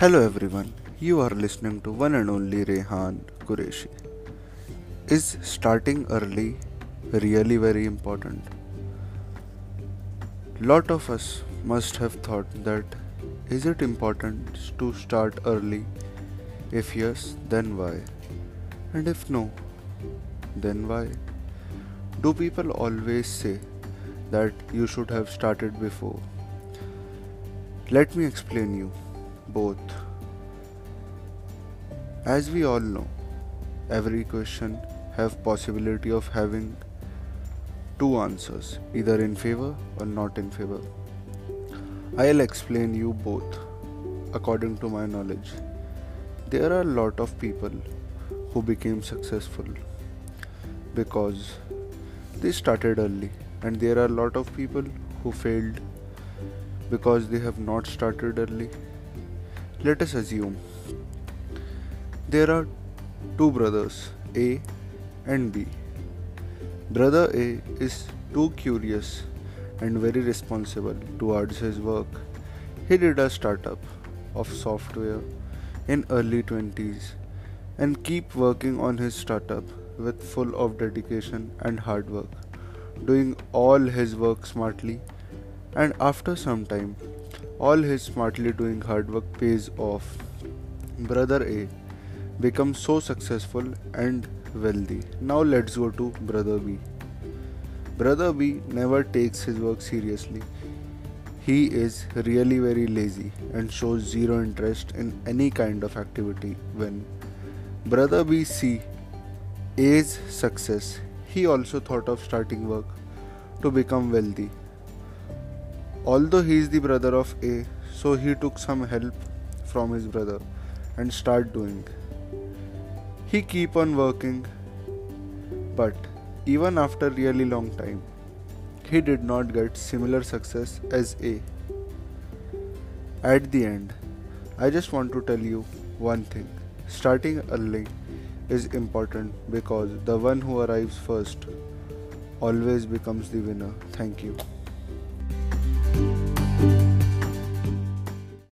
Hello everyone, you are listening to one and only Rehan Qureshi. Is starting early really very important? Lot of us must have thought that is it important to start early? If yes, then why? And if no, then why? Do people always say that you should have started before? Let me explain you both. As we all know, every question have possibility of having two answers, either in favor or not in favor. I'll explain you both according to my knowledge. There are a lot of people who became successful because they started early and there are a lot of people who failed because they have not started early. Let us assume there are two brothers, A and B. Brother A is too curious and very responsible towards his work. He did a startup of software in early 20s and keep working on his startup with full of dedication and hard work, doing all his work smartly and after some time all his smartly doing hard work pays off. Brother A becomes so successful and wealthy. Now let's go to Brother B. Brother B never takes his work seriously. He is really very lazy and shows zero interest in any kind of activity. When Brother B see A's success, he also thought of starting work to become wealthy Although he is the brother of A, so he took some help from his brother and start doing. He keep on working, but even after really long time, he did not get similar success as A. At the end, I just want to tell you one thing. Starting early is important because the one who arrives first always becomes the winner. Thank you. Bye.